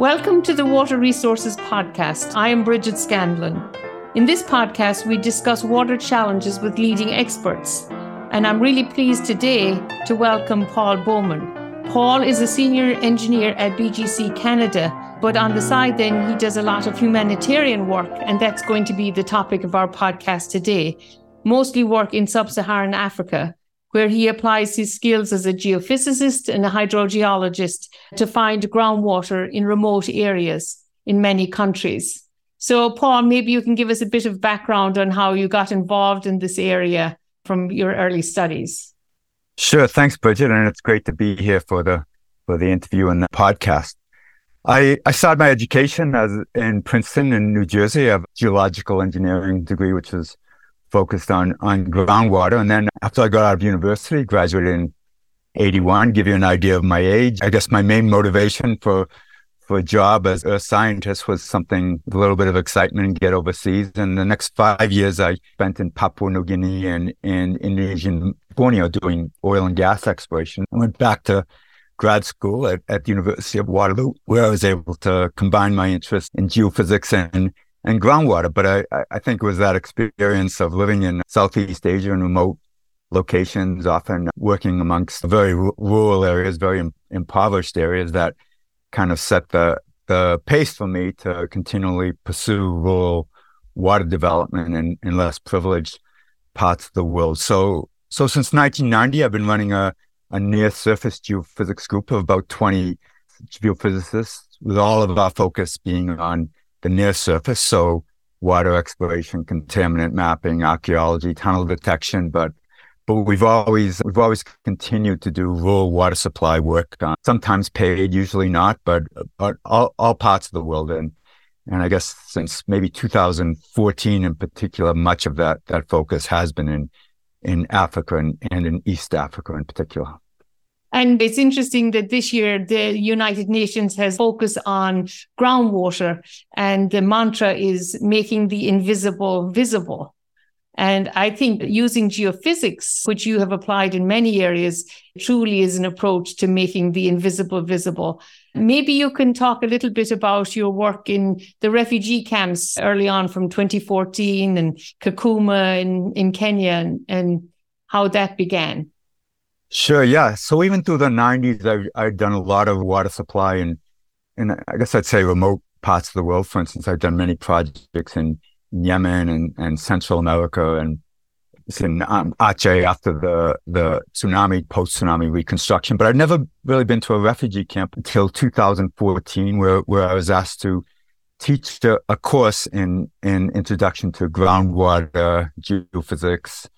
Welcome to the Water Resources Podcast. I am Bridget Scanlon. In this podcast, we discuss water challenges with leading experts. And I'm really pleased today to welcome Paul Bauman. Paul is a senior engineer at BGC Canada, but on the side, then he does a lot of humanitarian work, and that's going to be the topic of our podcast today. Mostly work in sub Saharan Africa, where he applies his skills as a geophysicist and a hydrogeologist to find groundwater in remote areas in many countries. So, Paul, maybe you can give us a bit of background on how you got involved in this area from your early studies. Sure. Thanks, Bridget. And it's great to be here for the for the interview and the podcast. I, I started my education as in Princeton in New Jersey. I have a geological engineering degree, which is focused on, on groundwater. And then after I got out of university, graduated in 81, give you an idea of my age. I guess my main motivation for, for a job as a scientist was something, a little bit of excitement and get overseas. And the next five years I spent in Papua New Guinea and in Indonesian Borneo doing oil and gas exploration. I went back to grad school at, at the University of Waterloo, where I was able to combine my interest in geophysics and and groundwater. But I, I think it was that experience of living in Southeast Asia and remote locations, often working amongst very rural areas, very impoverished areas that kind of set the, the pace for me to continually pursue rural water development in, in less privileged parts of the world. So, so since 1990, I've been running a, a near surface geophysics group of about 20 geophysicists with all of our focus being on the near surface. So water exploration, contaminant mapping, archaeology, tunnel detection, but but we've always we've always continued to do rural water supply work. Uh, sometimes paid, usually not, but but all, all parts of the world. And and I guess since maybe 2014 in particular, much of that that focus has been in in Africa and, and in East Africa in particular. And it's interesting that this year the United Nations has focused on groundwater, and the mantra is making the invisible visible. And I think using geophysics, which you have applied in many areas, truly is an approach to making the invisible visible. Maybe you can talk a little bit about your work in the refugee camps early on from 2014 and Kakuma in, in Kenya and, and how that began. Sure, yeah. So even through the 90s, I've, I've done a lot of water supply and, and I guess I'd say remote parts of the world. For instance, I've done many projects in Yemen and, and Central America and in um, Aceh after the, the tsunami, post-tsunami reconstruction. But I'd never really been to a refugee camp until 2014, where, where I was asked to teach a, a course in, in introduction to groundwater, geophysics,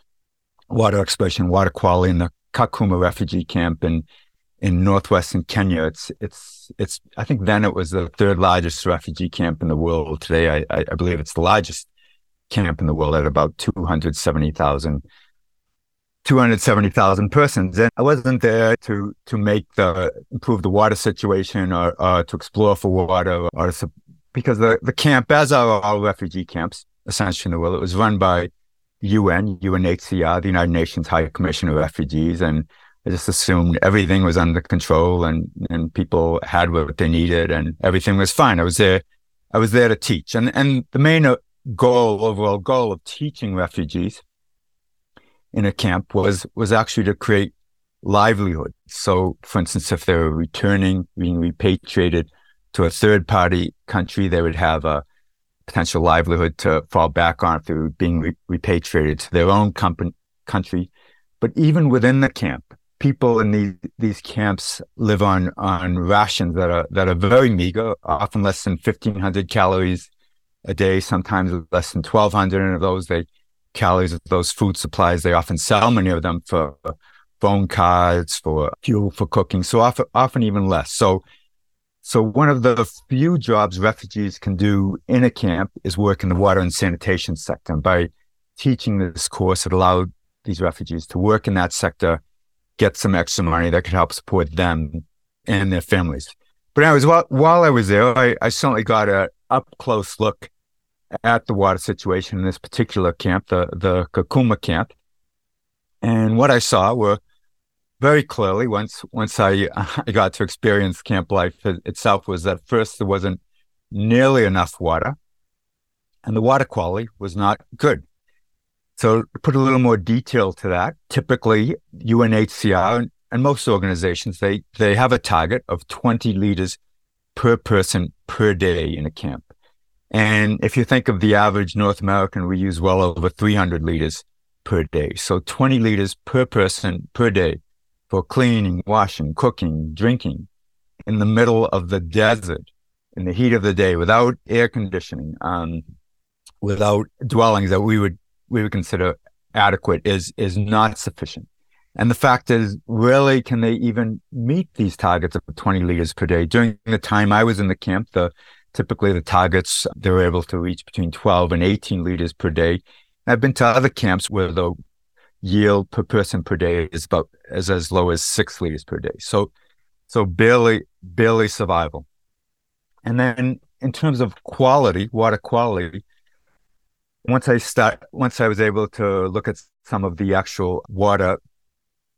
water exploration, water quality in the Kakuma refugee camp in in northwestern Kenya. It's it's it's I think then it was the third largest refugee camp in the world. Today, I, I believe it's the largest camp in the world at about 270,000 270,000 persons. And I wasn't there to to make the improve the water situation or, to explore for water or because the, the camp, as are all refugee camps, essentially in the world, it was run by UN, UNHCR, the United Nations High Commission of Refugees, and I just assumed everything was under control and and people had what they needed and everything was fine. I was there, I was there to teach, and and the main uh, goal, overall goal of teaching refugees in a camp was was actually to create livelihood. So, for instance, if they were returning, being repatriated to a third party country, they would have a potential livelihood to fall back on through being re- repatriated to their own company, country. But even within the camp, people in these these camps live on on rations that are that are very meager, often less than fifteen hundred calories a day, sometimes less than twelve hundred. And of those, they calories of those food supplies, they often sell many of them for phone cards, for fuel for cooking. So often often even less. So so one of the few jobs refugees can do in a camp is work in the water and sanitation sector. And by teaching this course, it allowed these refugees to work in that sector, get some extra money that could help support them and their families. But anyways, while, while I was there, I, I certainly got a up close look at the water situation in this particular camp, the, the Kakuma camp. And what I saw were very clearly once once I, I got to experience camp life itself was that first there wasn't nearly enough water, and the water quality was not good. So to put a little more detail to that, typically UNHCR and most organizations they they have a target of 20 liters per person per day in a camp. And if you think of the average North American, we use well over 300 liters per day. So 20 liters per person per day for cleaning, washing, cooking, drinking in the middle of the desert in the heat of the day without air conditioning, um, without dwellings that we would we would consider adequate is is not sufficient. And the fact is, really, can they even meet these targets of 20 liters per day? During the time I was in the camp, the typically the targets they were able to reach between 12 and 18 liters per day. I've been to other camps where the yield per person per day is about as as low as six liters per day. So, so barely barely survival. And then in terms of quality, water quality, once I start, once I was able to look at some of the actual water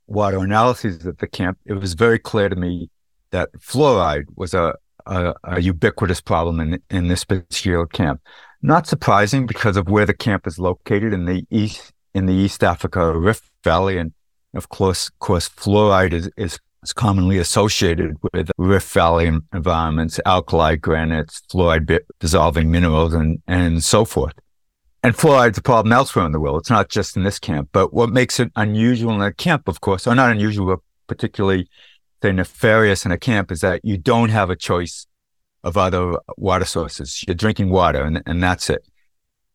water analyses at the camp, it was very clear to me that fluoride was a, a, a ubiquitous problem in in this particular camp. Not surprising because of where the camp is located in the east in the East Africa Rift Valley, and of course, of course, fluoride is, is is commonly associated with Rift Valley environments, alkali granites, fluoride dissolving minerals, and, and so forth. And fluoride's a problem elsewhere in the world. It's not just in this camp. But what makes it unusual in a camp, of course, or not unusual, but particularly say nefarious in a camp, is that you don't have a choice of other water sources. You're drinking water, and, and that's it.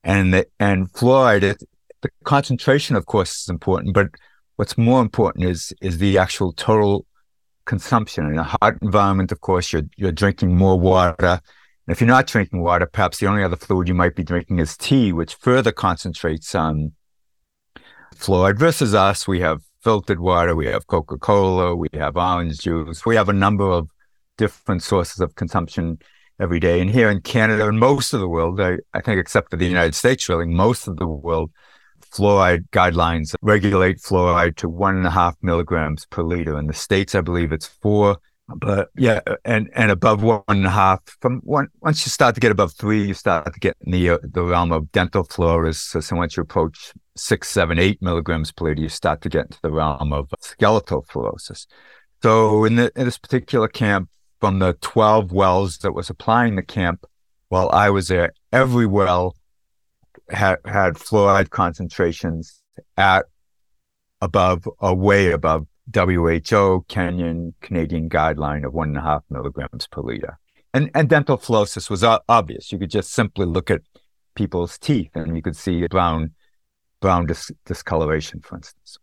And the, and fluoride, the concentration, of course, is important, but what's more important is is the actual total consumption. In a hot environment, of course, you're, you're drinking more water. And if you're not drinking water, perhaps the only other fluid you might be drinking is tea, which further concentrates on fluoride. Versus us, we have filtered water, we have Coca Cola, we have orange juice, we have a number of different sources of consumption every day. And here in Canada and most of the world, I, I think, except for the United States, really, most of the world, fluoride guidelines regulate fluoride to one and a half milligrams per liter. In the States, I believe it's four. But yeah, and, and above one and a half, from one, once you start to get above three, you start to get in the, uh, the realm of dental fluorosis. So once you approach six, seven, eight milligrams per liter, you start to get into the realm of skeletal fluorosis. So in, the, in this particular camp, from the 12 wells that was supplying the camp while I was there, every well had had fluoride concentrations at above or way above WHO Kenyan Canadian guideline of one and a half milligrams per liter. And and dental fluorosis was obvious. You could just simply look at people's teeth and you could see brown brown dis- discoloration, for instance.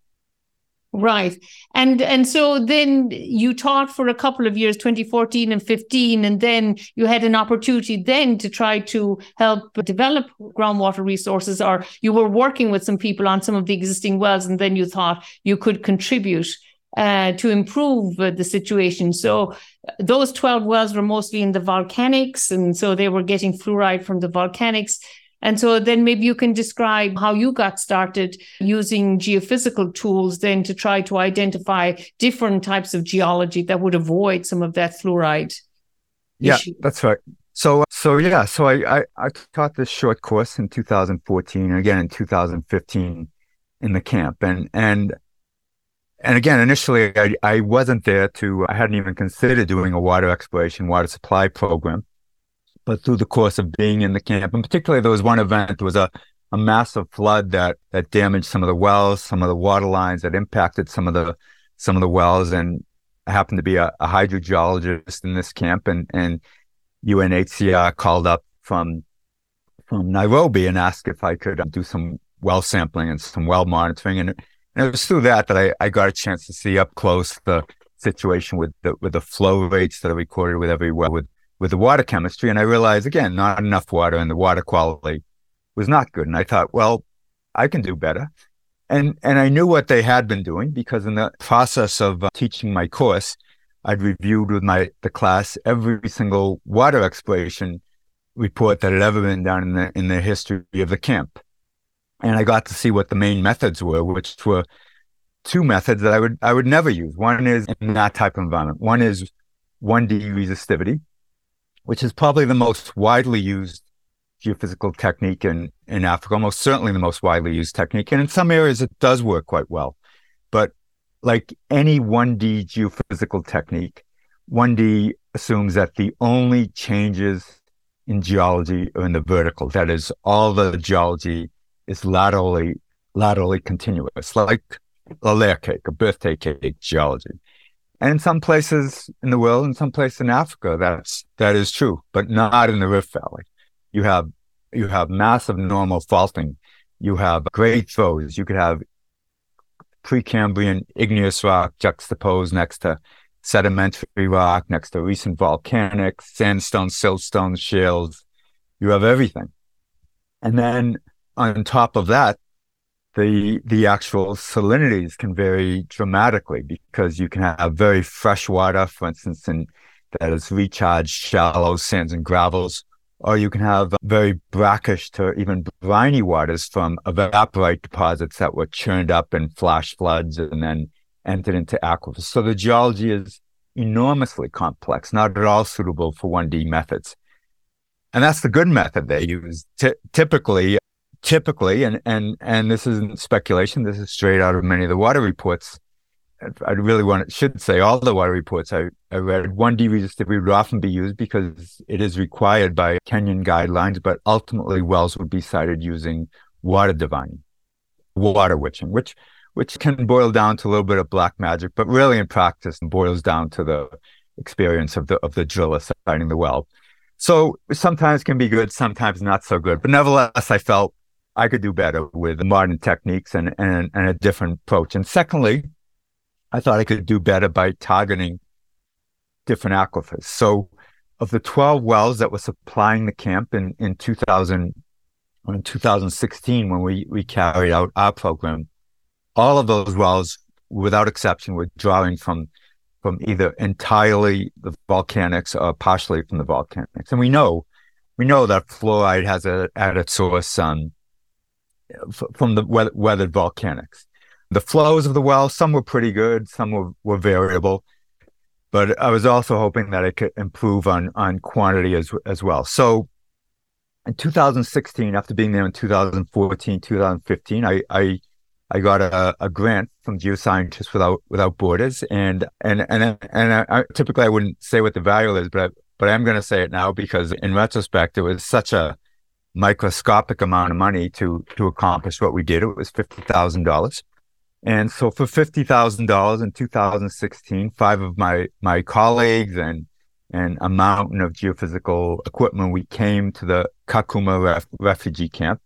Right. And and so then you taught for a couple of years, 2014 and 15, and then you had an opportunity then to try to help develop groundwater resources, or you were working with some people on some of the existing wells, and then you thought you could contribute uh, to improve uh, the situation. So those 12 wells were mostly in the volcanics, and so they were getting fluoride from the volcanics. And so then maybe you can describe how you got started using geophysical tools then to try to identify different types of geology that would avoid some of that fluoride. Yeah, issue. that's right. So, so yeah, so I, I, I taught this short course in 2014 and again in 2015 in the camp. And, and, and again, initially I, I wasn't there to, I hadn't even considered doing a water exploration, water supply program but through the course of being in the camp, and particularly there was one event, there was a, a massive flood that that damaged some of the wells, some of the water lines that impacted some of the some of the wells, and I happened to be a, a hydrogeologist in this camp, and and UNHCR called up from from Nairobi and asked if I could um, do some well sampling and some well monitoring, and, and it was through that that I, I got a chance to see up close the situation with the with the flow rates that are recorded with every well with with the water chemistry. And I realized again, not enough water and the water quality was not good. And I thought, well, I can do better. And, and I knew what they had been doing because in the process of uh, teaching my course, I'd reviewed with my, the class every single water exploration report that had ever been done in the, in the history of the camp. And I got to see what the main methods were, which were two methods that I would I would never use. One is in that type of environment. One is 1D resistivity, which is probably the most widely used geophysical technique in, in Africa, almost certainly the most widely used technique. And in some areas, it does work quite well. But like any 1D geophysical technique, 1D assumes that the only changes in geology are in the vertical. That is, all the geology is laterally laterally continuous, like a layer cake, a birthday cake geology. And in some places in the world, in some places in Africa, that's that is true, but not in the Rift Valley. You have you have massive normal faulting. You have great throws. You could have Precambrian igneous rock juxtaposed next to sedimentary rock, next to recent volcanic, sandstone, siltstone, shales. You have everything. And then on top of that, the the actual salinities can vary dramatically because you can have very fresh water, for instance, in, that is recharged shallow sands and gravels, or you can have very brackish to even briny waters from evaporite deposits that were churned up in flash floods and then entered into aquifers. So the geology is enormously complex, not at all suitable for 1D methods. And that's the good method they use. T- typically, typically, and, and, and this isn't speculation, this is straight out of many of the water reports. I really want should say all the water reports I, I read. 1D resistivity would often be used because it is required by Kenyan guidelines, but ultimately wells would be sited using water divining, water witching, which which can boil down to a little bit of black magic, but really in practice boils down to the experience of the of the driller siting the well. So sometimes can be good, sometimes not so good. But nevertheless, I felt I could do better with modern techniques and, and, and a different approach. And secondly, I thought I could do better by targeting different aquifers. So of the 12 wells that were supplying the camp in, in 2000, in 2016, when we, we carried out our program, all of those wells, without exception, were drawing from from either entirely the volcanics or partially from the volcanics. And we know, we know that fluoride has a, at its source um, from the weathered volcanics. The flows of the well, some were pretty good, some were, were variable, but I was also hoping that it could improve on on quantity as as well. So in 2016, after being there in 2014, 2015, I I, I got a, a grant from Geoscientists Without Without Borders, and and and and I, I, typically I wouldn't say what the value is, but I, but I'm going to say it now because in retrospect, it was such a microscopic amount of money to to accomplish what we did. It was fifty thousand dollars, and so for fifty thousand dollars in 2016, five of my my colleagues and and a mountain of geophysical equipment, we came to the Kakuma ref, refugee camp,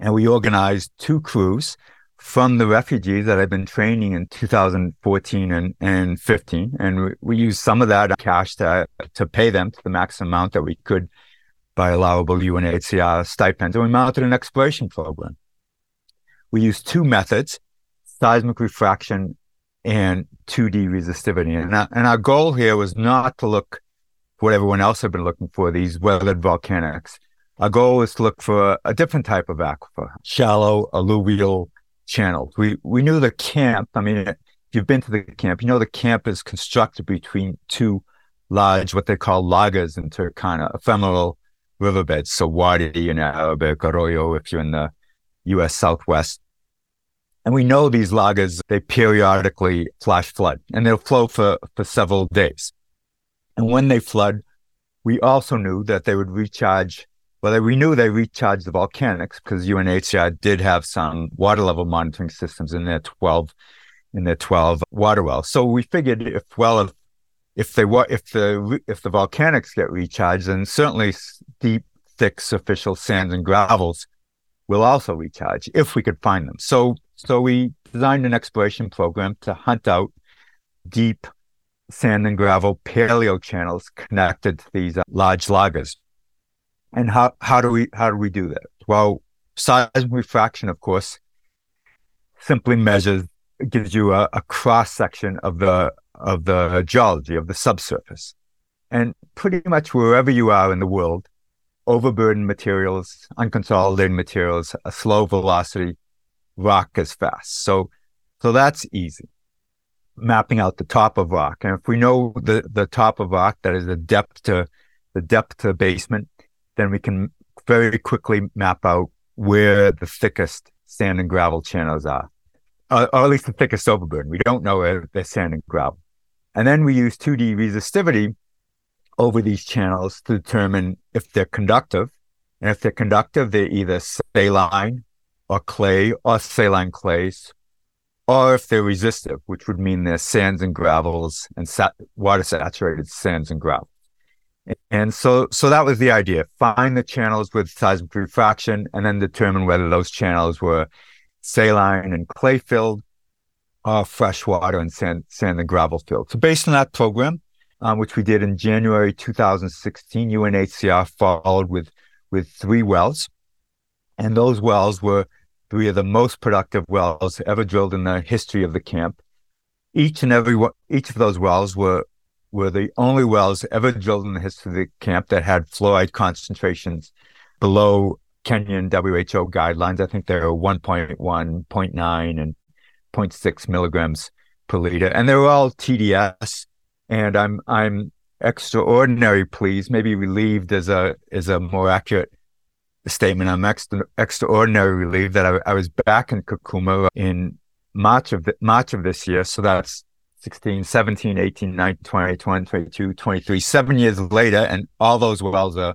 and we organized two crews from the refugees that I've been training in 2014 and, and 15. And we, we used some of that cash to, to pay them to the maximum amount that we could by allowable UNHCR stipends, and we mounted an exploration program. We used two methods, seismic refraction and 2D resistivity. And our, and our goal here was not to look for what everyone else had been looking for, these weathered volcanics. Our goal was to look for a different type of aquifer, shallow alluvial channels. We, we knew the camp, I mean, if you've been to the camp, you know the camp is constructed between two large, what they call lagas in Turkana, ephemeral riverbeds. So Wadi and Arabic, Arroyo, if you're in the U.S. Southwest. And we know these lagas, they periodically flash flood and they'll flow for, for several days. And when they flood, we also knew that they would recharge. Well, we knew they recharged the volcanics because UNHCR did have some water level monitoring systems in their 12, in their 12 water wells. So we figured if, well, if if they were if the if the volcanics get recharged, then certainly deep, thick, superficial sands and gravels will also recharge if we could find them. So so we designed an exploration program to hunt out deep sand and gravel paleo channels connected to these uh, large lagas. And how how do we how do we do that? Well, seismic refraction, of course, simply measures gives you a, a cross section of the of the geology of the subsurface. And pretty much wherever you are in the world, overburdened materials, unconsolidated materials, a slow velocity, rock is fast. So So that's easy. Mapping out the top of rock. And if we know the, the top of rock, that is the depth to the depth to basement, then we can very quickly map out where the thickest sand and gravel channels are, uh, or at least the thickest overburden. We don't know where the sand and gravel. And then we use 2D resistivity over these channels to determine if they're conductive. And if they're conductive, they're either saline or clay or saline clays, or if they're resistive, which would mean they're sands and gravels and sat- water saturated sands and gravel. And so, so that was the idea: find the channels with seismic refraction, and then determine whether those channels were saline and clay filled, or freshwater and sand, sand and gravel filled. So, based on that program, um, which we did in January 2016, UNHCR followed with with three wells, and those wells were three of the most productive wells ever drilled in the history of the camp. Each and every each of those wells were were the only wells ever drilled in the history of the camp that had fluoride concentrations below Kenyan WHO guidelines. I think they were 1.1, 0.9, and 0.6 milligrams per liter, and they're all TDS. And I'm I'm extraordinary pleased, maybe relieved is a is a more accurate statement. I'm extra, extraordinary relieved that I, I was back in Kakuma in March of the, March of this year. So that's 16, 17, 18, 19, 20, 20, 22, 23, seven years later. And all those wells are,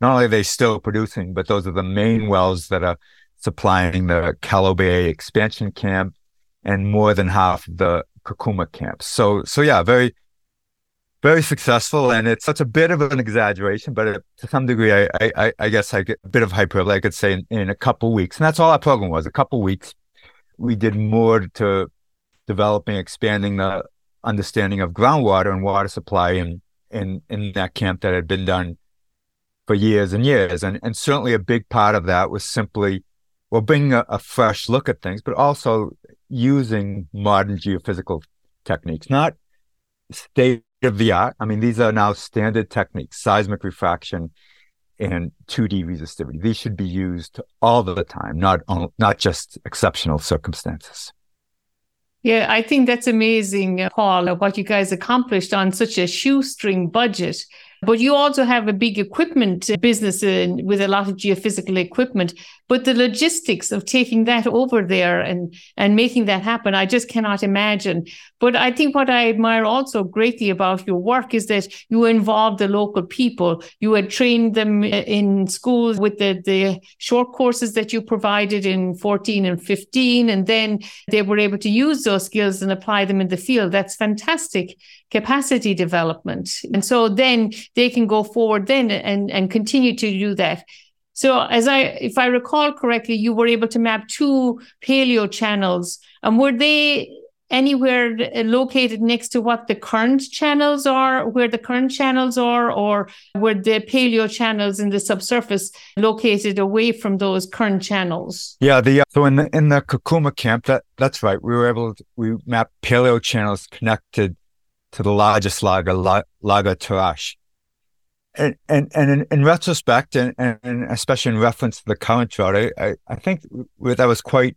not only are they still producing, but those are the main wells that are supplying the Kalobeyei expansion camp and more than half the Kakuma camp. So, so yeah, very, very successful. And it's such a bit of an exaggeration, but to some degree, I, I, I guess I get a bit of hyperbole. I could say in, in a couple weeks. And that's all our program was, a couple weeks. We did more to developing, expanding the understanding of groundwater and water supply in in in that camp that had been done for years and years. And and certainly a big part of that was simply well bringing a, a fresh look at things, but also using modern geophysical techniques, not state of the art. I mean, these are now standard techniques, seismic refraction and 2D resistivity. These should be used all the time, not not just exceptional circumstances. Yeah, I think that's amazing, uh, Paul, what you guys accomplished on such a shoestring budget. But you also have a big equipment business in, with a lot of geophysical equipment. But the logistics of taking that over there and, and making that happen, I just cannot imagine. But I think what I admire also greatly about your work is that you involved the local people. You had trained them uh, in schools with the, the short courses that you provided in 14 and 15, and then they were able to use those skills and apply them in the field. That's fantastic capacity development. And so then they can go forward then and, and continue to do that. So as I, if I recall correctly, you were able to map two paleo channels. And were they anywhere uh, located next to what the current channels are, where the current channels are, or were the paleo channels in the subsurface located away from those current channels? Yeah, the so in the in the Kakuma camp, that that's right. We were able to we mapped paleo channels connected to the largest laga, Laga Tarash and and, and in, in retrospect, and, and especially in reference to the current drought, I, I think that was quite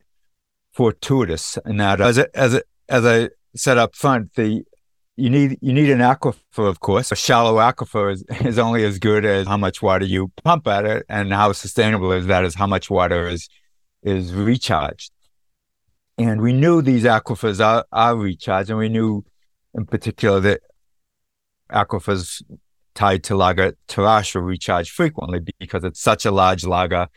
fortuitous in that as a, as a, as I said up front, the you need you need an aquifer, of course. A shallow aquifer is, is only as good as how much water you pump at it, and how sustainable is that is how much water is is recharged. And we knew these aquifers are, are recharged, and we knew in particular that aquifers tied to Laga Tarash are recharged frequently because it's such a large laga.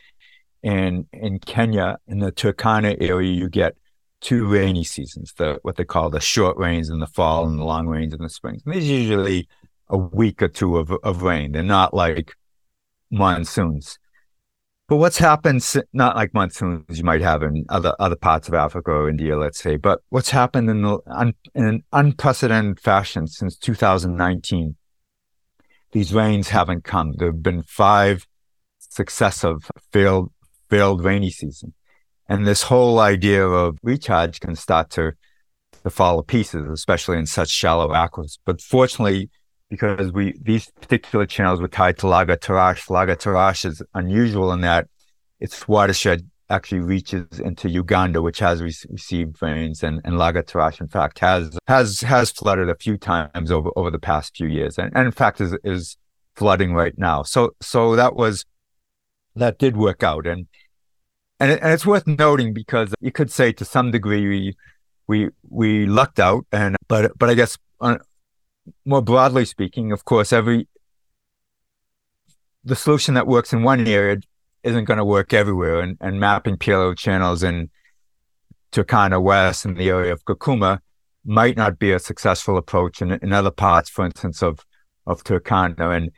And in Kenya, in the Turkana area, you get two rainy seasons, the what they call the short rains in the fall and the long rains in the spring. And there's usually a week or two of, of rain. They're not like monsoons. But what's happened, not like monsoons you might have in other other parts of Africa or India, let's say, but what's happened in, the, in an unprecedented fashion since 2019 these rains haven't come. There have been five successive failed failed rainy season, and this whole idea of recharge can start to to fall to pieces, especially in such shallow aquifers. But fortunately, because we these particular channels were tied to Laga Tarash, Laga Tarash is unusual in that its watershed actually reaches into Uganda, which has re- received rains, and, and Laga Tarash, in fact, has has has flooded a few times over, over the past few years, and, and in fact is is flooding right now. So so that was that did work out, and and, it, and it's worth noting because you could say to some degree we we we lucked out, and but but I guess uh, more broadly speaking, of course, every the solution that works in one area isn't going to work everywhere. And, and mapping paleo channels in Turkana West in the area of Kakuma might not be a successful approach in, in other parts, for instance, of, of Turkana. And,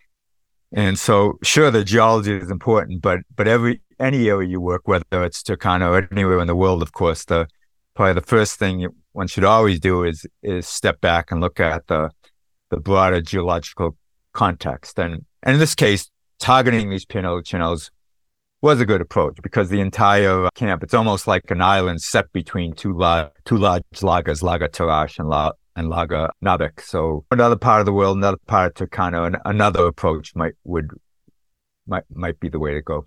and so, sure, the geology is important, but, but every, any area you work, whether it's Turkana or anywhere in the world, of course, the, probably the first thing one should always do is, is step back and look at the, the broader geological context. And, and in this case, targeting these paleo channels was a good approach because the entire camp, it's almost like an island set between two, la- two large lagas, Laga Tarash and, La- and Laga Nabek. So another part of the world, another part of Turkana, and another approach might, would, might, might be the way to go.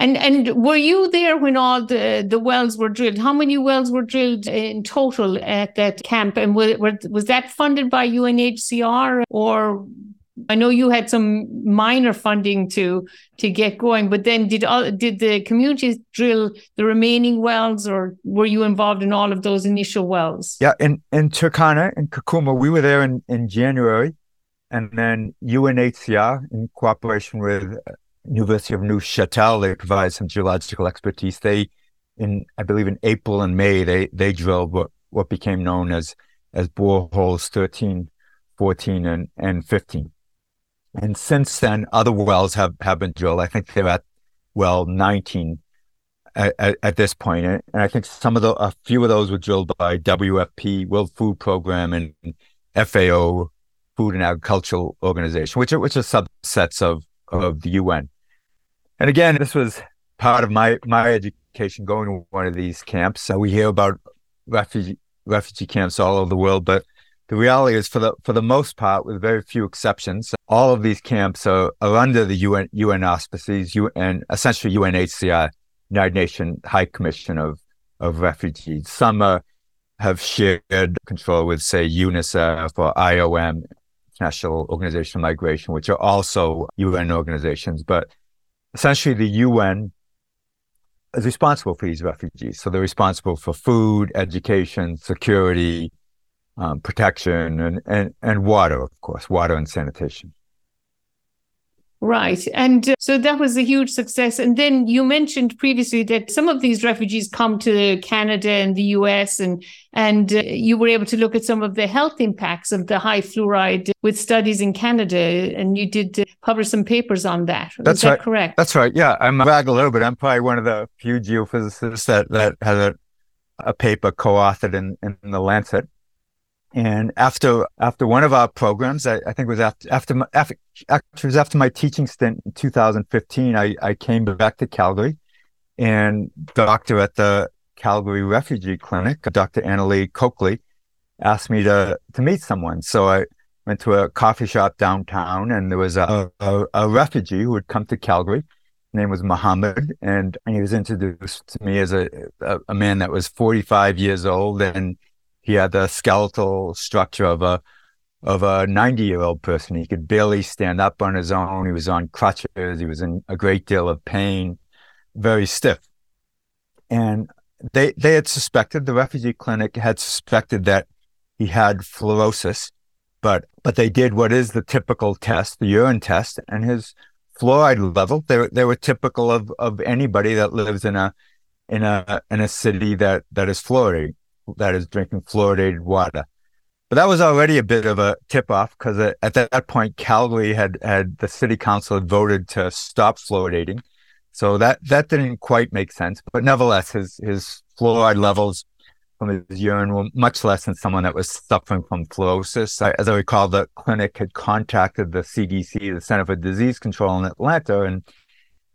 And and were you there when all the, the wells were drilled? How many wells were drilled in total at that camp? And was, was that funded by UNHCR or I know you had some minor funding to to get going, but then did all, did the communities drill the remaining wells, or were you involved in all of those initial wells? Yeah, in in Turkana and Kakuma, we were there in in January, and then UNHCR in cooperation with University of Neuchâtel, they provide some geological expertise. They in I believe in April and May they they drilled what what became known as as boreholes 13, 14, and and 15. And since then, other wells have, have been drilled. I think they're at well 19 at, at, at, this point. And I think some of the, a few of those were drilled by WFP, World Food Program, and FAO, Food and Agricultural Organization, which are, which are subsets of, of the UN. And again, this was part of my, my education going to one of these camps. So we hear about refugee, refugee camps all over the world, but the reality is for the for the most part, with very few exceptions, all of these camps are, are under the UN UN auspices, UN essentially UNHCR, United Nations High Commission of of Refugees. Some are, have shared control with, say, UNICEF or IOM, International Organization of Migration, which are also UN organizations. But essentially, the UN is responsible for these refugees. So they're responsible for food, education, security, um, protection and, and, and water, of course, water and sanitation. Right. And uh, so that was a huge success. And then you mentioned previously that some of these refugees come to Canada and the US, and, and uh, you were able to look at some of the health impacts of the high fluoride with studies in Canada. And you did uh, publish some papers on that. That's that right. correct? That's right. Yeah. I'm brag a little bit. I'm probably one of the few geophysicists that, that has a, a paper co authored in, in the Lancet and after after one of our programs, I, I think it was after after my, after was after my teaching stint in 2015. I, I came back to Calgary, and the doctor at the Calgary Refugee Clinic, Dr. Annalee Coakley, asked me to to meet someone. So I went to a coffee shop downtown, and there was a, a, a refugee who had come to Calgary. His name was Muhammad, and he was introduced to me as a, a, a man that was 45 years old and he had the skeletal structure of a of a 90 year old person. He could barely stand up on his own. He was on crutches. He was in a great deal of pain, very stiff. And they they had suspected the refugee clinic had suspected that he had fluorosis, but but they did what is the typical test, the urine test, and his fluoride level they they were typical of of anybody that lives in a in a in a city that that is fluoridated that is drinking fluoridated water. But that was already a bit of a tip off because at that point, Calgary had, had the city council had voted to stop fluoridating. So that, that didn't quite make sense. But nevertheless, his, his fluoride levels from his urine were much less than someone that was suffering from fluorosis. I, as I recall, the clinic had contacted the CDC, the Center for Disease Control in Atlanta, and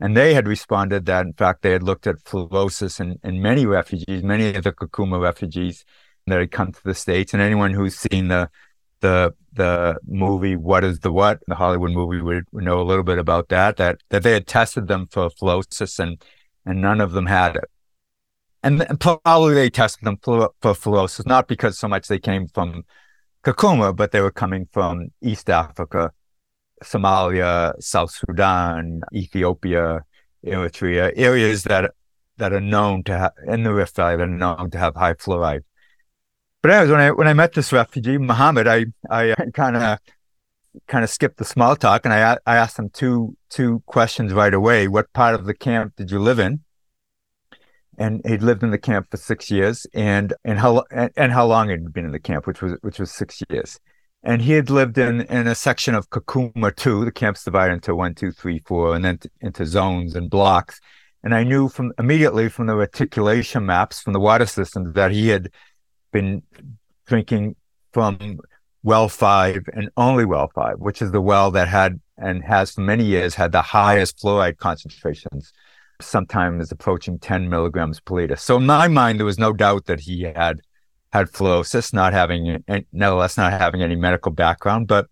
and they had responded that, in fact, they had looked at fluorosis in, in many refugees, many of the Kakuma refugees that had come to the States. And anyone who's seen the the the movie What is the What, the Hollywood movie would, know a little bit about that, that that they had tested them for fluorosis and and none of them had it. And, and probably they tested them for, for not because so much they came from Kakuma, but they were coming from East Africa, Somalia, South Sudan, Ethiopia, Eritrea, areas that that are known to have in the Rift Valley that are known to have high fluoride. But anyways, when I when I met this refugee, Muhammad, I I kind of kind of skipped the small talk and I I asked him two two questions right away. What part of the camp did you live in? And he'd lived in the camp for six years, and and how and, and how long had he'd been in the camp, which was which was six years. And he had lived in in a section of Kakuma too. The camp's divided into one, two, three, four, and then t- into zones and blocks. And I knew from immediately from the reticulation maps from the water systems that he had been drinking from well five and only well five, which is the well that had and has for many years had the highest fluoride concentrations, sometimes approaching 10 milligrams per liter. So in my mind, there was no doubt that he had had fluorosis, not having, nevertheless, not having any medical background. But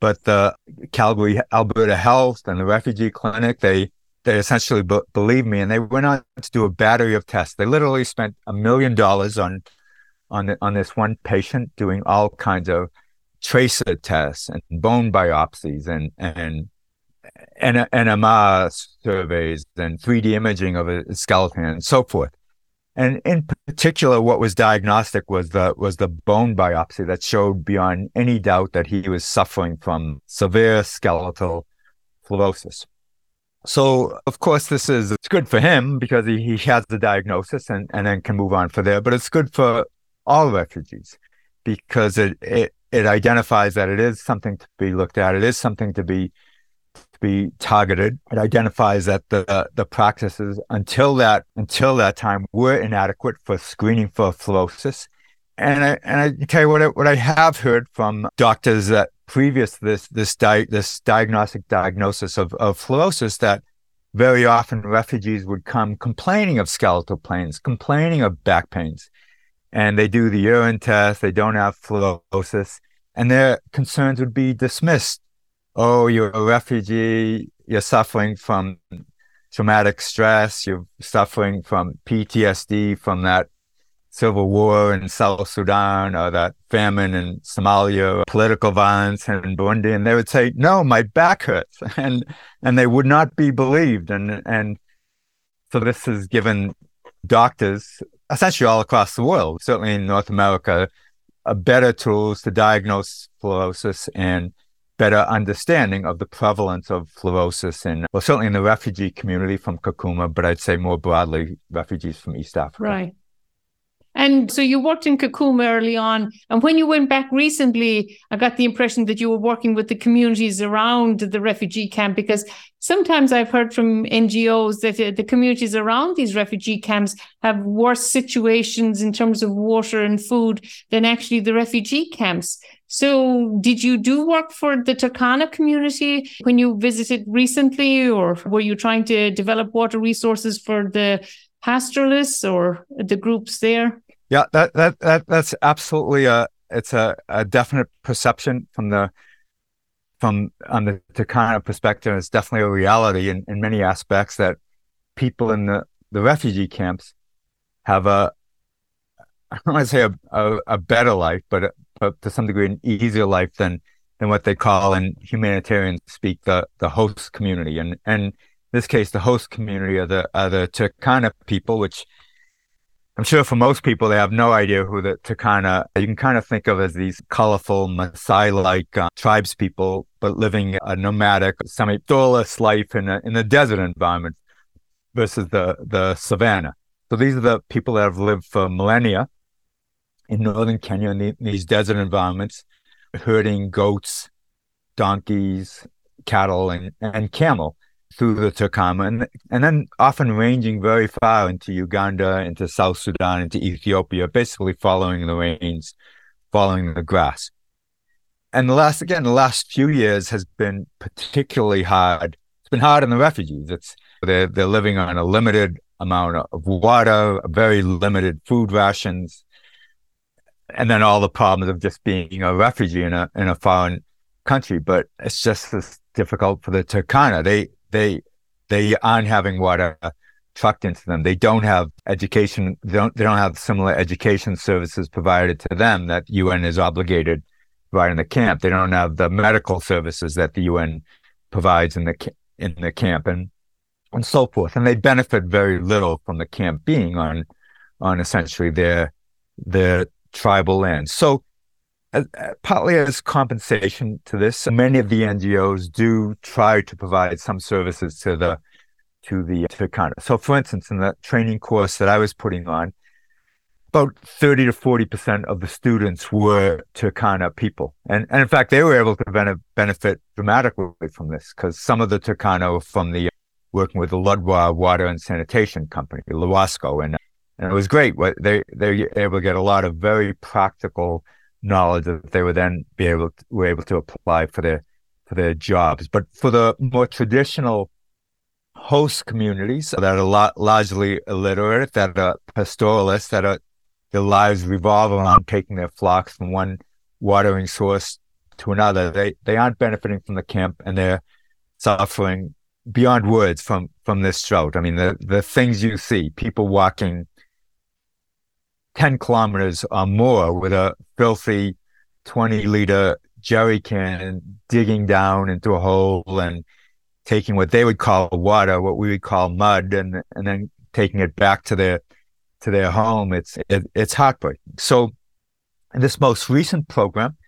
but the Calgary, Alberta Health and the refugee clinic, they they essentially be- believed me, and they went on to do a battery of tests. They literally spent a million dollars on on the, on this one patient doing all kinds of tracer tests and bone biopsies and and and NMR surveys and 3D imaging of a skeleton and so forth. And in particular, what was diagnostic was the was the bone biopsy that showed beyond any doubt that he was suffering from severe skeletal fluorosis. So of course this is it's good for him because he, he has the diagnosis and, and then can move on for there, but it's good for all refugees because it, it it identifies that it is something to be looked at. It is something to be be targeted. It identifies that the uh, the practices until that until that time were inadequate for screening for fluorosis. And I and I tell you what I, what I have heard from doctors that previous this this di- this diagnostic diagnosis of of fluorosis that very often refugees would come complaining of skeletal pains, complaining of back pains and they do the urine test, they don't have fluorosis, and their concerns would be dismissed. Oh, you're a refugee, you're suffering from traumatic stress, you're suffering from PTSD from that civil war in South Sudan or that famine in Somalia, political violence in Burundi, and they would say, "No, my back hurts," and and they would not be believed, and and so this has given doctors essentially all across the world, certainly in North America, better tools to diagnose fluorosis and better understanding of the prevalence of fluorosis in, well, certainly in the refugee community from Kakuma, but I'd say more broadly, refugees from East Africa. Right. And so you worked in Kakuma early on. And when you went back recently, I got the impression that you were working with the communities around the refugee camp because sometimes I've heard from NGOs that the communities around these refugee camps have worse situations in terms of water and food than actually the refugee camps. So, did you do work for the Turkana community when you visited recently, or were you trying to develop water resources for the pastoralists or the groups there? Yeah, that that, that that's absolutely a it's a, a definite perception from the from on the Turkana perspective. It's definitely a reality in, in many aspects that people in the, the refugee camps have a I don't want to say a, a, a better life, but, but to some degree an easier life than than what they call in humanitarian speak the the host community. And and this case, the host community are the are the Turkana people, which I'm sure for most people they have no idea who the Turkana. You can kind of think of as these colorful Maasai-like uh, tribes people, but living a nomadic, semi-doorless life in a in a desert environment versus the the savannah. So these are the people that have lived for millennia in northern Kenya in, the, in these desert environments, herding goats, donkeys, cattle, and and camel through the Turkana, and, and then often ranging very far into Uganda, into South Sudan, into Ethiopia, basically following the rains, following the grass. And the last, again, the last few years has been particularly hard. It's been hard on the refugees. It's they're they're living on a limited amount of water, very limited food rations, and then all the problems of just being a refugee in a in a foreign country. But it's just as difficult for the Turkana. They they they aren't having water trucked into them. They don't have education. They don't, they don't have similar education services provided to them that UN is obligated provide in the camp. They don't have the medical services that the UN provides in the in the camp and and so forth. And they benefit very little from the camp being on on essentially their their tribal land. So uh, partly as compensation to this, many of the NGOs do try to provide some services to the to the Turkana. So, for instance, in the training course that I was putting on, about 30 to 40% of the students were Turkana people. And, and in fact, they were able to benefit dramatically from this because some of the Turkana from the working with the Lodwar Water and Sanitation Company, LUWASCO. And, and it was great. They, they were able to get a lot of very practical knowledge that they would then be able to, were able to apply for their, for their jobs. But for the more traditional host communities that are lot, largely illiterate, that are pastoralists, that are their lives revolve around taking their flocks from one watering source to another. They they aren't benefiting from the camp and they're suffering beyond words from from this drought. I mean, the the things you see, people walking ten kilometers or more with a filthy twenty liter jerry can, digging down into a hole and taking what they would call water, what we would call mud, and and then taking it back to their to their home. It's it, it's heartbreaking. So, this most recent program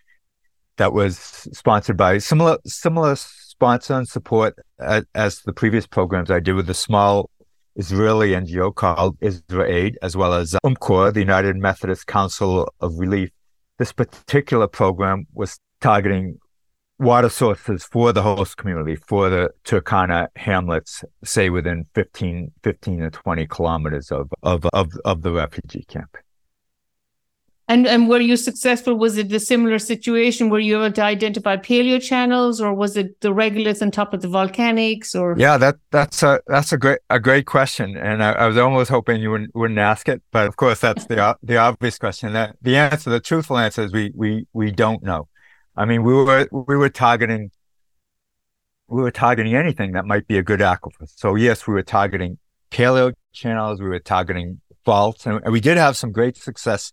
that was sponsored by similar similar sponsor and support as, as the previous programs I did with the small Israeli NGO called IsraAID, as well as UMCOR, the United Methodist Council of Relief. This particular program was targeting water sources for the host community, for the Turkana hamlets, say within 15, 15 to 20 kilometers of, of, of, of the refugee camp. And and were you successful? Was it the similar situation? Were you able to identify paleo channels, or was it the regoliths on top of the volcanics? Or yeah, that that's a that's a great a great question, and I, I was almost hoping you wouldn't wouldn't ask it, but of course that's the the obvious question. That the answer, the truthful answer is we we we don't know. I mean, we were we were targeting we were targeting anything that might be a good aquifer. So yes, we were targeting paleo channels, we were targeting faults, and, we did have some great success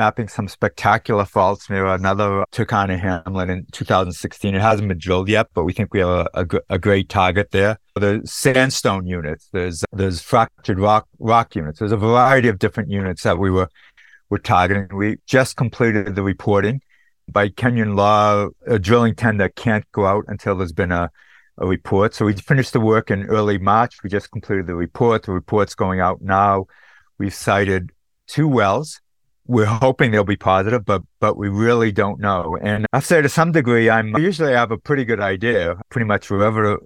mapping some spectacular faults near another Turkana hamlet in 2016. It hasn't been drilled yet, but we think we have a, a, a great target there. There's sandstone units, there's there's fractured rock rock units. There's a variety of different units that we were were targeting. We just completed the reporting by Kenyan law, a drilling tender can't go out until there's been a, a report. So we finished the work in early March. We just completed the report. The report's going out now. We've sited two wells. We're hoping they'll be positive, but but we really don't know. And I say to some degree, I'm usually I have a pretty good idea, pretty much wherever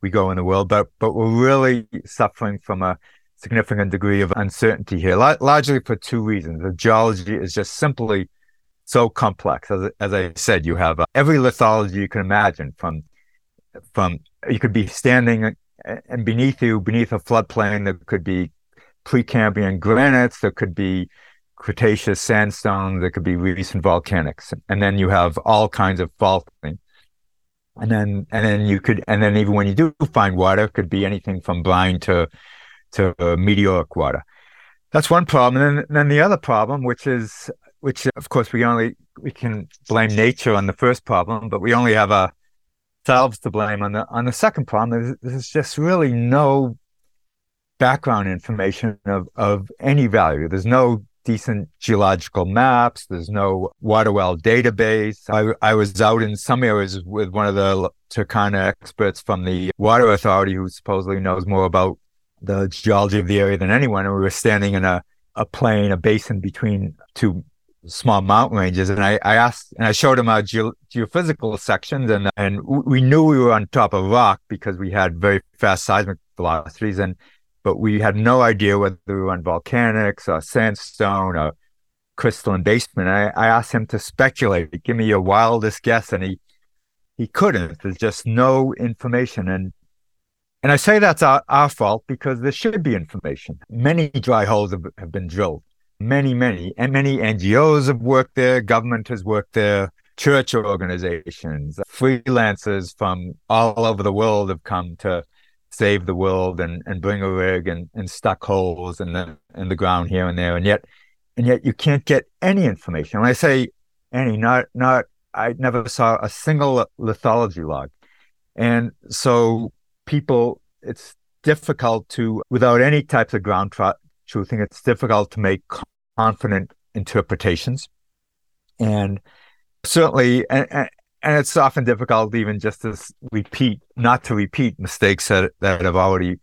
we go in the world, but but we're really suffering from a significant degree of uncertainty here, largely for two reasons. The geology is just simply so complex. As, as I said, you have uh, every lithology you can imagine from, from, you could be standing uh, and beneath you, beneath a floodplain, there could be Precambrian granites, there could be Cretaceous sandstone, there could be recent volcanics. And then you have all kinds of faulting. And then, and then you could, and then even when you do find water, it could be anything from brine to, to uh, meteoric water. That's one problem. And then, then the other problem, which is which of course we only we can blame nature on the first problem, but we only have ourselves to blame on the on the second problem. There's, there's just really no background information of of any value. There's no decent geological maps. There's no water well database. I, I was out in some areas with one of the Turkana experts from the Water Authority who supposedly knows more about the geology of the area than anyone. And we were standing in a, a plain, a basin between two small mountain ranges. And I, I asked, and I showed him our ge- geophysical sections, and and we knew we were on top of rock because we had very fast seismic velocities, and but we had no idea whether we were on volcanics or sandstone or crystalline basement. I, I asked him to speculate, give me your wildest guess, and he he couldn't. There's just no information, and and I say that's our, our fault because there should be information. Many dry holes have, have been drilled many, many, and many NGOs have worked there, government has worked there, church organizations, freelancers from all over the world have come to save the world and, and bring a rig and, and stuck holes in the in the ground here and there. And yet and yet you can't get any information. When I say any, not not I never saw a single lithology log. And so people it's difficult to without any types of ground tr- truthing, it's difficult to make confident interpretations. And certainly and, and it's often difficult even just to repeat, not to repeat mistakes that, that have already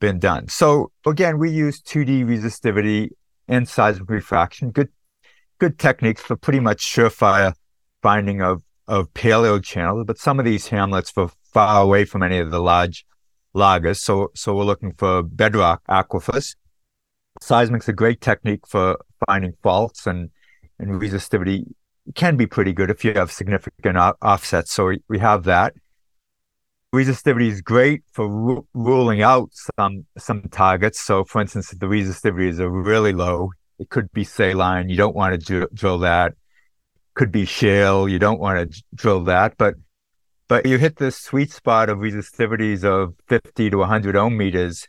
been done. So again, we use 2D resistivity and seismic refraction, good good techniques for pretty much surefire finding of of paleo channels. But some of these hamlets were far away from any of the large lagas, so so we're looking for bedrock aquifers. Seismic's a great technique for finding faults and and resistivity can be pretty good if you have significant offsets. So we, have that. Resistivity is great for ru- ruling out some some targets. So, for instance, if the resistivity are really low, it could be saline. You don't want to dr- drill that. Could be shale. You don't want to drill that. But but you hit the sweet spot of resistivities of 50 to 100 ohm meters.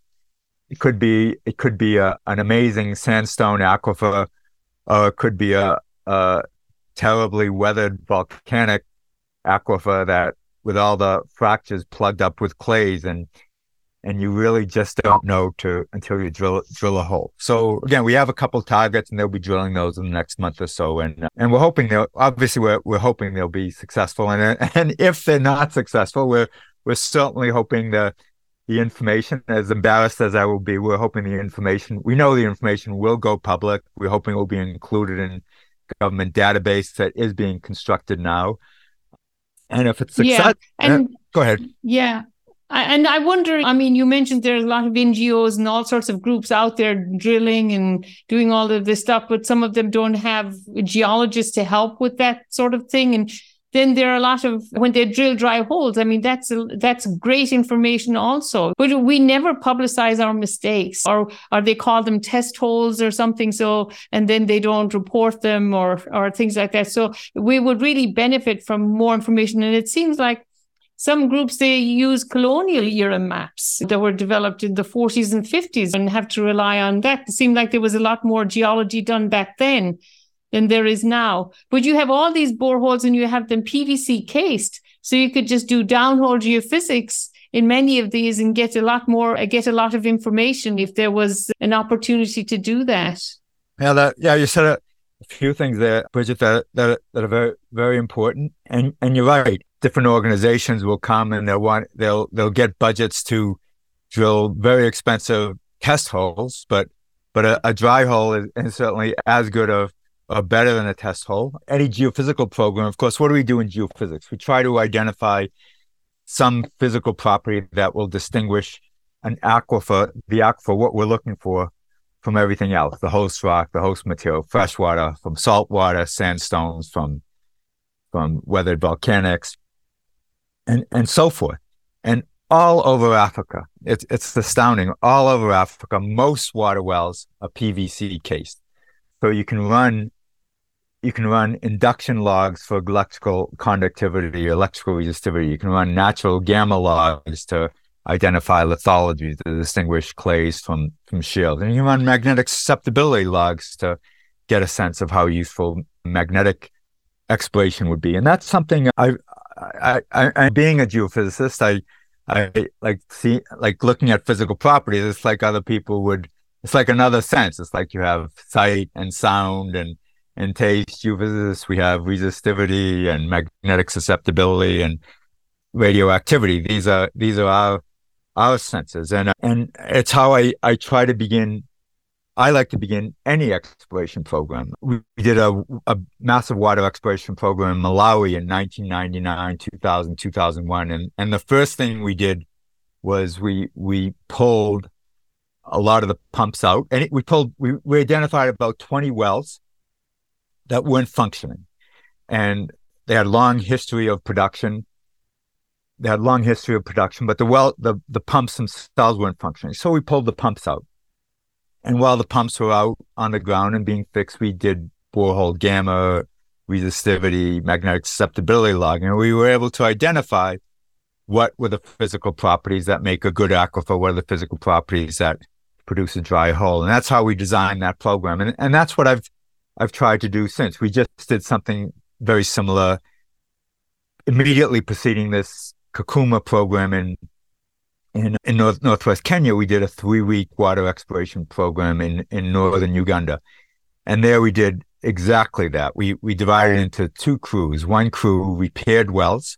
It could be it could be a, an amazing sandstone aquifer, or it could be a, a terribly weathered volcanic aquifer that with all the fractures plugged up with clays and and you really just don't know to until you drill drill a hole. So again, we have a couple targets, and they'll be drilling those in the next month or so, and and we're hoping they'll obviously we're we're hoping they'll be successful, and and if they're not successful, we're we're certainly hoping the the information, as embarrassed as I will be, we're hoping the information we know the information will go public. We're hoping it will be included in government database that is being constructed now. And if it's success, yeah. and, uh, go ahead. Yeah. And I wonder, I mean, you mentioned there's a lot of NGOs and all sorts of groups out there drilling and doing all of this stuff, but some of them don't have geologists to help with that sort of thing. And then there are a lot of when they drill dry holes. I mean, that's that's great information also. But we never publicize our mistakes, or or they call them test holes or something. So and then they don't report them or or things like that. So we would really benefit from more information. And it seems like some groups they use colonial era maps that were developed in the 40s and 50s and have to rely on that. It seemed like there was a lot more geology done back then than there is now. But you have all these boreholes and you have them PVC cased. So you could just do downhole geophysics in many of these and get a lot more, uh, get a lot of information if there was an opportunity to do that. Yeah, that, yeah, you said a, a few things there, Bridget, that, that, that are very, very important. And, and you're right. Different organizations will come and they'll want, they'll, they'll get budgets to drill very expensive test holes, but, but a, a dry hole is, is certainly as good of uh, better than a test hole. Any geophysical program, of course, what do we do in geophysics? We try to identify some physical property that will distinguish an aquifer, the aquifer, what we're looking for from everything else, the host rock, the host material, freshwater, from saltwater, sandstones, from from weathered volcanics, and and so forth. And all over Africa, it's it's astounding. All over Africa, most water wells are PVC cased. So you can run you can run induction logs for electrical conductivity, electrical resistivity. You can run natural gamma logs to identify lithology to distinguish clays from from shales, and you run magnetic susceptibility logs to get a sense of how useful magnetic exploration would be. And that's something I, I, I, I being a geophysicist, I, I like see like looking at physical properties. It's like other people would. It's like another sense. It's like you have sight and sound and and taste geophysicists, we have resistivity and magnetic susceptibility and radioactivity. These are these are our our senses, and and it's how I I try to begin. I like to begin any exploration program. We did a, a massive water exploration program in Malawi in 1999, 2000, 2001, and and the first thing we did was we we pulled a lot of the pumps out, and we pulled we, we identified about 20 wells that weren't functioning. And they had long history of production. They had long history of production, but the well, the, the pumps themselves weren't functioning. So we pulled the pumps out. And while the pumps were out on the ground and being fixed, we did borehole gamma, resistivity, magnetic susceptibility logging. And we were able to identify what were the physical properties that make a good aquifer? What are the physical properties that produce a dry hole? And that's how we designed that program. And, and that's what I've, I've tried to do since. We just did something very similar immediately preceding this Kakuma program in in, in North, Northwest Kenya. We did a three week water exploration program in, in Northern Uganda. And there we did exactly that. We, we divided into two crews. One crew repaired wells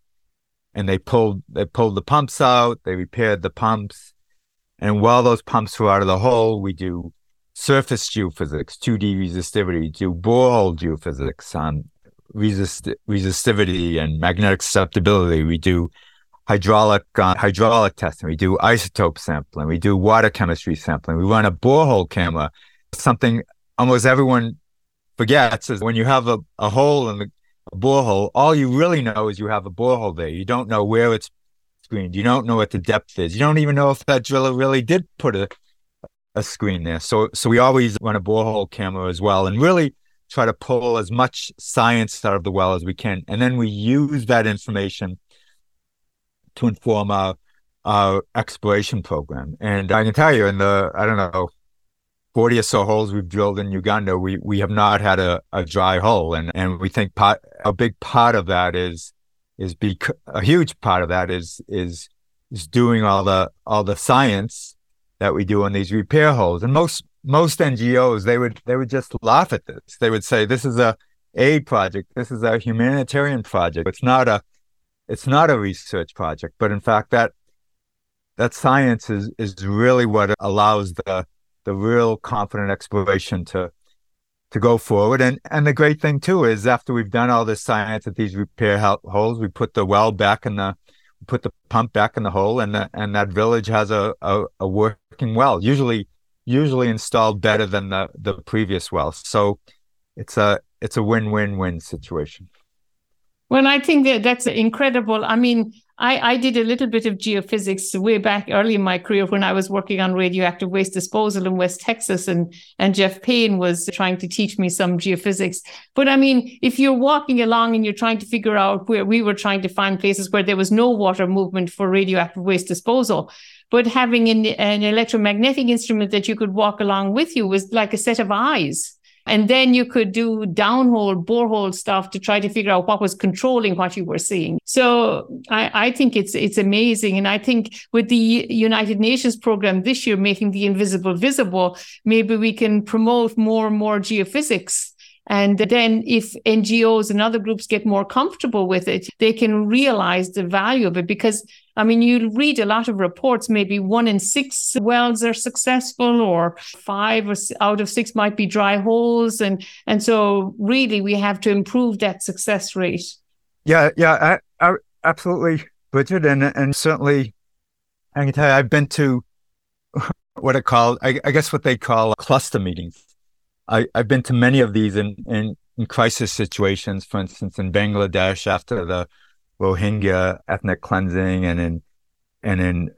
and they pulled they pulled the pumps out, they repaired the pumps, and while those pumps were out of the hole, we do surface geophysics, 2D resistivity, do borehole geophysics on resist, resistivity and magnetic susceptibility. We do hydraulic uh, hydraulic testing. We do isotope sampling. We do water chemistry sampling. We run a borehole camera. Something almost everyone forgets is when you have a, a hole in the a borehole, all you really know is you have a borehole there. You don't know where it's screened. You don't know what the depth is. You don't even know if that driller really did put a a screen there. So so we always run a borehole camera as well, and really try to pull as much science out of the well as we can, and then we use that information to inform our our exploration program. And I can tell you, in the I don't know 40 or so holes we've drilled in Uganda, we, we have not had a, a dry hole. And, and we think part, a big part of that is, is bec- a huge part of that is, is, is doing all the, all the science that we do on these repair holes. And most, most NGOs, they would, they would just laugh at this. They would say, this is a aid project. This is a humanitarian project. It's not a, it's not a research project, but in fact, that, that science is, is really what allows the, the real confident exploration to to go forward. And and the great thing too is after we've done all this science at these repair holes, we put the well back in the put the pump back in the hole, and the, and that village has a, a, a well. Usually usually installed better than the the previous well. So it's a it's a win win win situation. Well, I think that that's incredible. I mean, I, I did a little bit of geophysics way back early in my career when I was working on radioactive waste disposal in West Texas, and and Jeff Payne was trying to teach me some geophysics. But I mean, if you're walking along and you're trying to figure out where we were trying to find places where there was no water movement for radioactive waste disposal, but having an, an electromagnetic instrument that you could walk along with you was like a set of eyes and then you could do downhole, borehole stuff to try to figure out what was controlling what you were seeing. So I, I think it's it's amazing. And I think with the United Nations program this year making the invisible visible, maybe we can promote more and more geophysics and then if NGOs and other groups get more comfortable with it, they can realize the value of it because I mean, you read a lot of reports, maybe one in six wells are successful, or five or out of six might be dry holes. And, and so, really, we have to improve that success rate. Yeah, yeah, I, I, absolutely, Bridget. And, and certainly, I can tell you, I've been to what I call, I, I guess, what they call cluster meetings. I, I've been to many of these in, in, in crisis situations, for instance, in Bangladesh after the Rohingya ethnic cleansing and in and in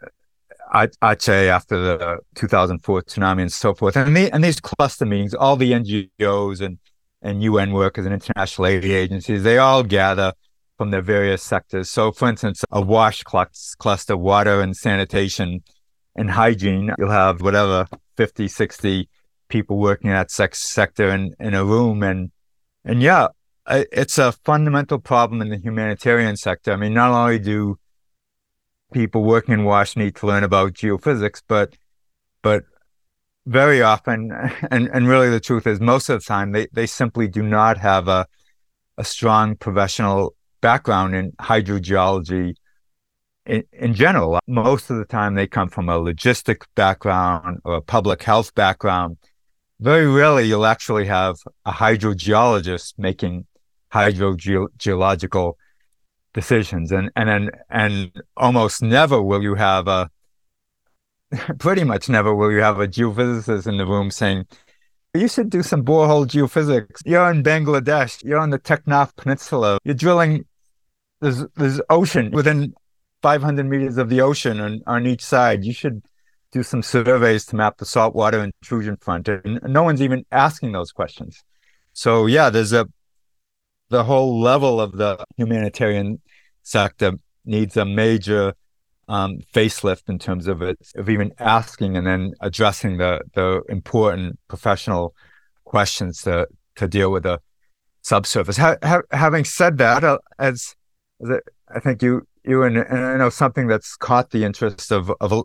Aceh after the 2004 tsunami and so forth. And, and these cluster meetings, all the NGOs and, and UN workers and international aid agencies, they all gather from their various sectors. So, for instance, a WASH cluster, water and sanitation and hygiene, you'll have whatever 50, 60 people working in that sex sector in, in a room. And, and yeah, it's a fundamental problem in the humanitarian sector. I mean, not only do people working in WASH need to learn about geophysics, but but very often, and, and really the truth is most of the time, they, they simply do not have a, a strong professional background in hydrogeology in, in general. Most of the time, they come from a logistic background or a public health background. Very rarely you'll actually have a hydrogeologist making hydrogeological decisions. And and and, and almost never will you have a pretty much never will you have a geophysicist in the room saying you should do some borehole geophysics. You're in bangladesh. You're on the teknaf peninsula. You're drilling there's there's ocean within 500 meters of the ocean on, on each side. You should do some surveys to map the saltwater intrusion front and no one's even asking those questions so yeah there's a the whole level of the humanitarian sector needs a major um, facelift in terms of it, of even asking and then addressing the the important professional questions to to deal with the subsurface. Ha- ha- having said that, uh, as, as I think you you and, and I know something that's caught the interest of, of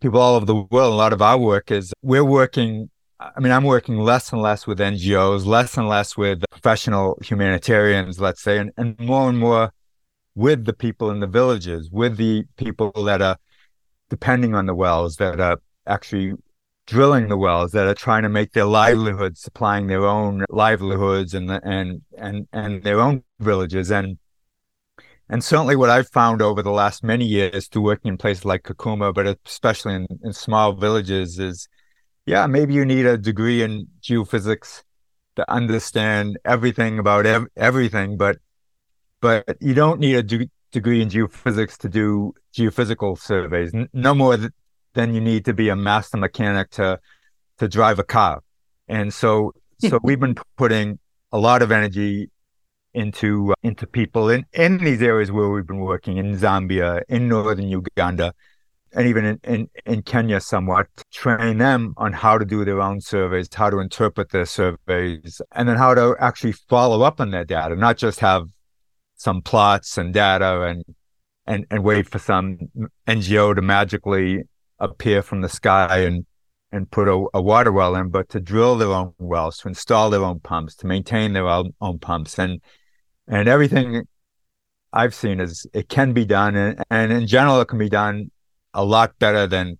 people all over the world. A lot of our work is we're working. I mean, I'm working less and less with NGOs, less and less with professional humanitarians, let's say, and, and more and more with the people in the villages, with the people that are depending on the wells, that are actually drilling the wells, that are trying to make their livelihoods, supplying their own livelihoods and and and and their own villages. And and certainly what I've found over the last many years through working in places like Kakuma, but especially in, in small villages is, yeah, maybe you need a degree in geophysics to understand everything about ev- everything, but but you don't need a de- degree in geophysics to do geophysical surveys. N- no more th- than you need to be a master mechanic to to drive a car. And so hmm. so we've been putting a lot of energy into uh, into people in in these areas where we've been working in Zambia, in northern Uganda, and even in, in, in Kenya somewhat, train them on how to do their own surveys, how to interpret their surveys, and then how to actually follow up on their data, not just have some plots and data and and and wait for some NGO to magically appear from the sky and and put a, a, water well in, but to drill their own wells, to install their own pumps, to maintain their own, own pumps, and and everything I've seen is it can be done, and, and in general, it can be done a lot better than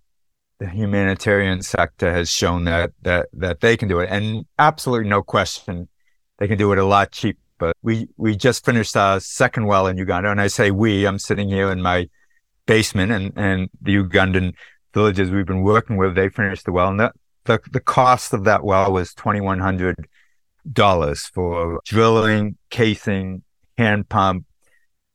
the humanitarian sector has shown that that that they can do it, and absolutely no question, they can do it a lot cheaper. We we just finished our second well in Uganda, and I say we. I'm sitting here in my basement, and and the Ugandan villages we've been working with, they finished the well, and the the, the cost of that well was twenty one hundred dollars for drilling, casing, hand pump,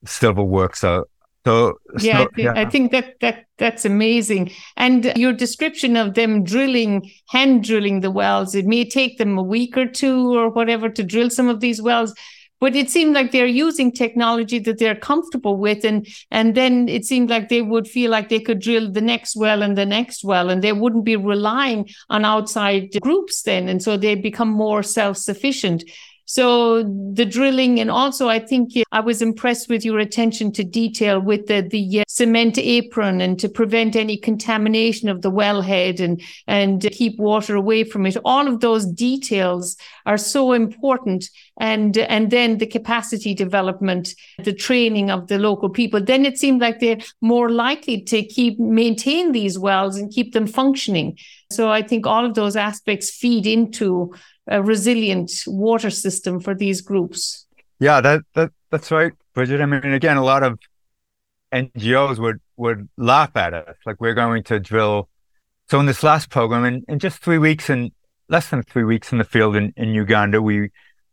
civil work. So, so yeah, so, yeah, I think that that that's amazing. And your description of them drilling, hand drilling the wells, it may take them a week or two or whatever to drill some of these wells but it seemed like they're using technology that they're comfortable with and and then it seemed like they would feel like they could drill the next well and the next well and they wouldn't be relying on outside groups then and so they become more self-sufficient so the drilling, and also I think I was impressed with your attention to detail with the the uh, cement apron and to prevent any contamination of the wellhead and and keep water away from it. All of those details are so important, and and then the capacity development, the training of the local people. Then it seemed like they're more likely to keep maintain these wells and keep them functioning. So I think all of those aspects feed into a resilient water system for these groups. Yeah, that, that that's right, Bridget. I mean, again, a lot of NGOs would would laugh at us, like we're going to drill. So in this last program, in, in just three weeks, and less than three weeks in the field in, in Uganda, we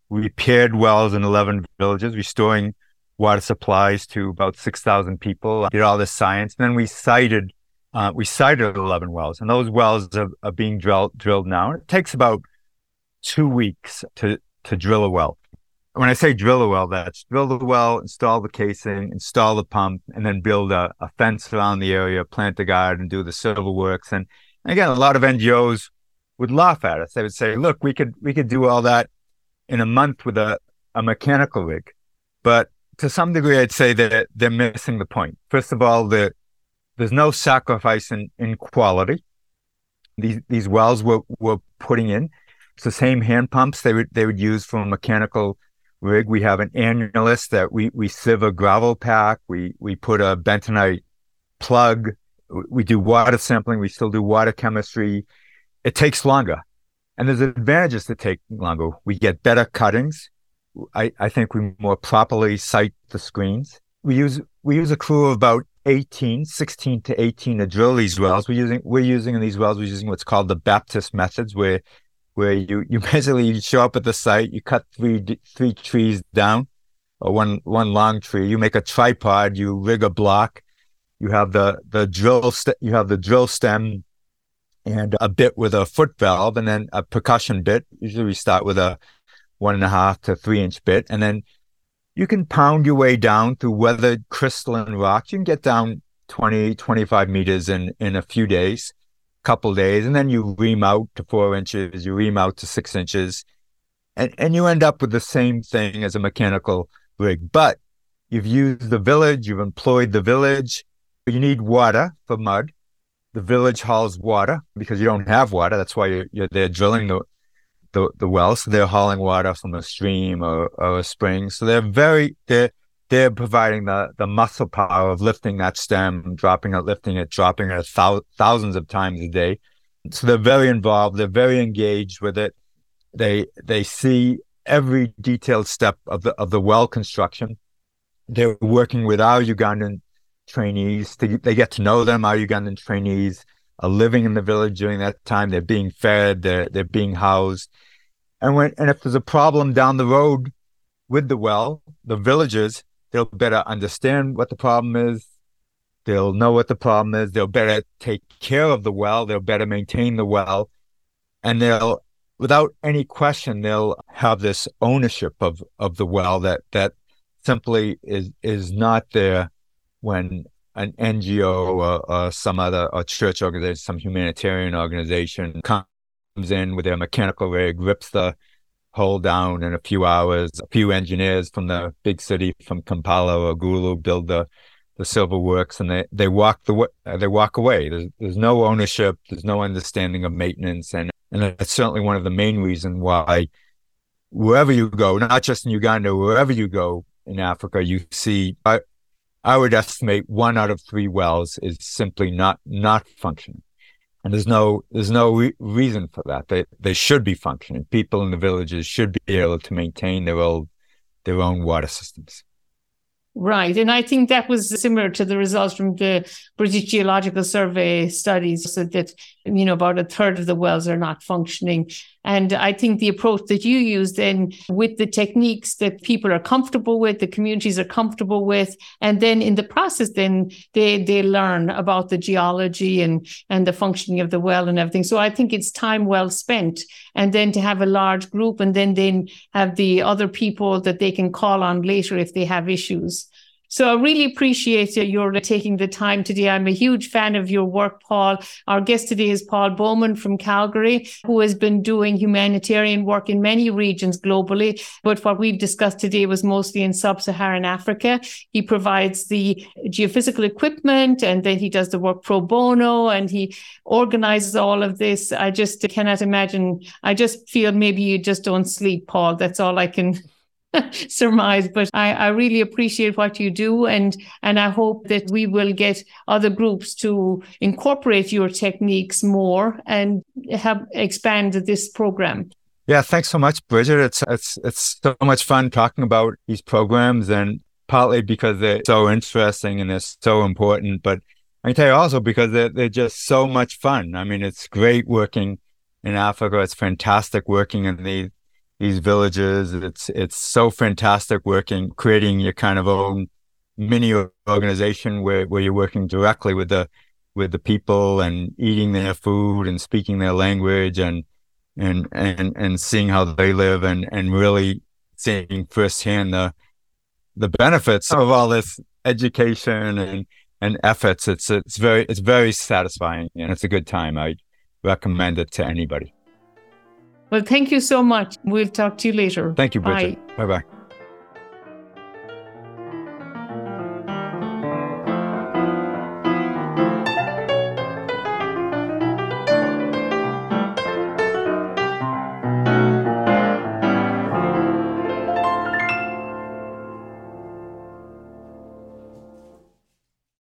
repaired wells in eleven villages, restoring water supplies to about six thousand people. Did all this science, and then we sited uh, we sited eleven wells, and those wells are, are being drilled drilled now. It takes about two weeks to, to drill a well. When I say drill a well, that's drill the well, install the casing, install the pump, and then build a, a fence around the area, plant a garden, do the civil works. And again, a lot of NGOs would laugh at us. They would say, look, we could, we could do all that in a month with a, a mechanical rig. But to some degree, I'd say that they're missing the point. First of all, the, there's no sacrifice in, in quality. These, these wells we're, we're putting in it's the same hand pumps they would they would use for a mechanical rig. We have an annulus that we we sieve a gravel pack. We we put a bentonite plug. We do water sampling. We still do water chemistry. It takes longer, and there's advantages to take longer. We get better cuttings. I, I think we more properly site the screens. We use we use a crew of about 18, 16 to 18 to drill these wells. We're using we're using in these wells, we're using what's called the Baptist methods, where where you you basically show up at the site, you cut three three trees down, or one one long tree. You make a tripod, you rig a block, you have the the drill st- you have the drill stem, and a bit with a foot valve, and then a percussion bit. Usually we start with a one and a half to three inch bit, and then you can pound your way down through weathered crystalline rocks. You can get down 20, 25 meters in, in a few days, couple days, and then you ream out to four inches, you ream out to six inches, and, and you end up with the same thing as a mechanical rig. But you've used the village, you've employed the village, you need water for mud. The village hauls water because you don't have water. That's why you're, you're there drilling the, the, the well. So they're hauling water from a stream or, or a spring. So they're very, they're, they're providing the, the muscle power of lifting that stem, dropping it, lifting it, dropping it thou- thousands of times a day. So they're very involved. They're very engaged with it. They they see every detailed step of the of the well construction. They're working with our Ugandan trainees. To, they get to know them. Our Ugandan trainees are living in the village during that time. They're being fed. They're they're being housed. And when and if there's a problem down the road with the well, the villagers they'll better understand what the problem is. They'll know what the problem is. They'll better take care of the well. They'll better maintain the well. And they'll, without any question, they'll have this ownership of, of the well that, that simply is, is not there when an NGO or, or some other or church organization, some humanitarian organization comes in with their mechanical rig, rips the hold down in a few hours. A few engineers from the big city, from Kampala or Gulu, build the the civil works, and they they walk the uh, they walk away. There's there's no ownership. There's no understanding of maintenance, and and that's certainly one of the main reasons why wherever you go, not just in Uganda, wherever you go in Africa, you see. I, I would estimate one out of three wells is simply not not functioning and there's no there's no re- reason for that. They they should be functioning. People in the villages should be able to maintain their own their own water systems. Right. And I think that was similar to the results from the British Geological Survey studies, so that, you know, about a third of the wells are not functioning. And I think the approach that you use then with the techniques that people are comfortable with, the communities are comfortable with, and then in the process, then they they learn about the geology and and the functioning of the well and everything. So I think it's time well spent. And then to have a large group and then then have the other people that they can call on later if they have issues. So I really appreciate your taking the time today. I'm a huge fan of your work, Paul. Our guest today is Paul Bauman from Calgary, who has been doing humanitarian work in many regions globally. But what we've discussed today was mostly in sub-Saharan Africa. He provides the geophysical equipment and then he does the work pro bono and he organizes all of this. I just cannot imagine. I just feel maybe you just don't sleep, Paul. That's all I can surmise, but I, I really appreciate what you do, and and I hope that we will get other groups to incorporate your techniques more and help expand this program. Yeah, thanks so much, Bridget. It's it's it's so much fun talking about these programs, and partly because they're so interesting and they're so important, but I can tell you also because they're they're just so much fun. I mean, it's great working in Africa. It's fantastic working in the these villages. It's it's so fantastic working, creating your kind of own mini organization where, where you're working directly with the with the people and eating their food and speaking their language and and and and seeing how they live and and really seeing firsthand the the benefits of all this education and and efforts. It's it's very it's very satisfying and it's a good time. I recommend it to anybody. Well, thank you so much. We'll talk to you later. Thank you, Bridget. Bye bye.